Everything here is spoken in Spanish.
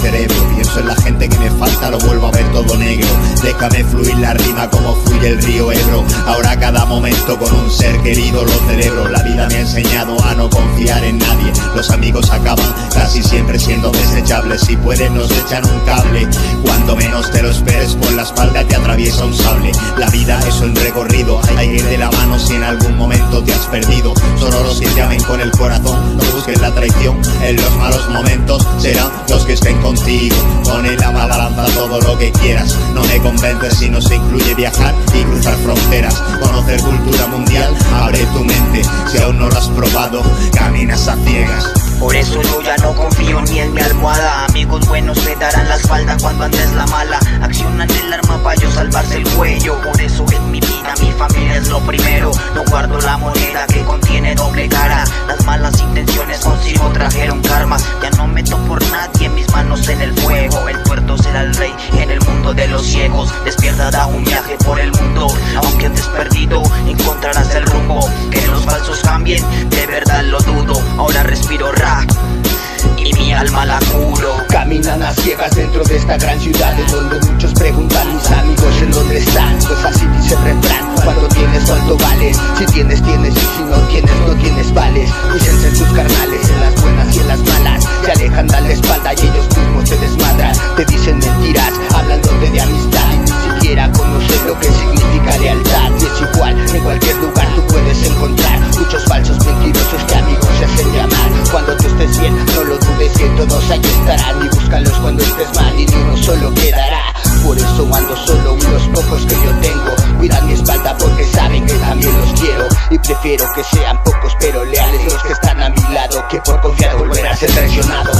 Pienso en la gente que me falta, lo vuelvo a ver todo negro. Déjame fluir la rima como fluye el río Ebro. Ahora cada momento con un ser querido lo celebro. La vida me ha enseñado a no confiar en nadie. Los amigos acaban casi siempre siendo desechables. Si pueden nos echan un cable. cuando menos te lo esperes, por la espalda te atraviesa un sable. La vida es un recorrido, hay que ir de la mano si en algún momento te has perdido. Solo los que te amen con el corazón, no busques la traición. En los malos momentos serán los que estén contigo. Pon en la balanza todo lo que quieras. No me convences si no se incluye viajar y cruzar fronteras. Conocer cultura mundial, abre tu mente. Si aún no lo has probado, caminas a ciegas. Por eso yo ya no confío ni en mi almohada Amigos buenos te darán la espalda cuando andes la mala Accionan el arma para yo salvarse el cuello Por eso lo primero. No guardo la moneda que contiene doble cara. Las malas intenciones consigo trajeron karma. Ya no meto por nadie mis manos en el fuego. El puerto será el rey en el mundo de los ciegos. Despierta da un viaje por el mundo. Aunque estés perdido encontrarás el rumbo. Que los falsos cambien, de verdad lo dudo. Ahora respiro rap y mi alma la curo Caminan a ciegas dentro de esta gran ciudad En donde muchos preguntan mis amigos en dónde están. Pues así dice el paso ando solo unos pocos que yo tengo. Cuidan mi espalda porque saben que también los quiero. Y prefiero que sean pocos pero leales los que están a mi lado Que por confiar volver a ser traicionado.